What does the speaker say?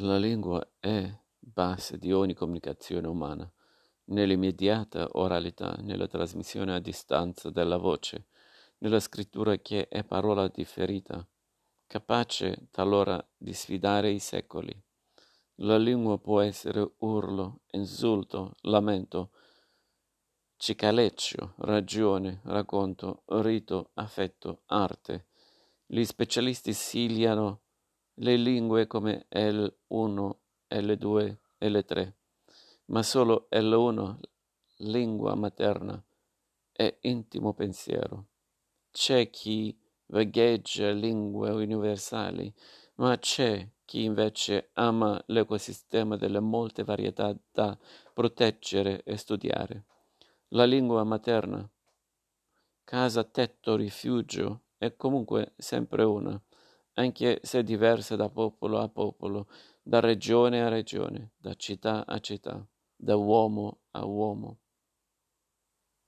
La lingua è base di ogni comunicazione umana, nell'immediata oralità, nella trasmissione a distanza della voce, nella scrittura che è parola differita, capace talora di sfidare i secoli. La lingua può essere urlo, insulto, lamento, cicaleccio, ragione, racconto, rito, affetto, arte. Gli specialisti siliano le lingue come L1, L2, L3, ma solo L1, lingua materna, è intimo pensiero. C'è chi vagheggia lingue universali, ma c'è chi invece ama l'ecosistema delle molte varietà da proteggere e studiare. La lingua materna, casa, tetto, rifugio, è comunque sempre una anche se diverse da popolo a popolo, da regione a regione, da città a città, da uomo a uomo.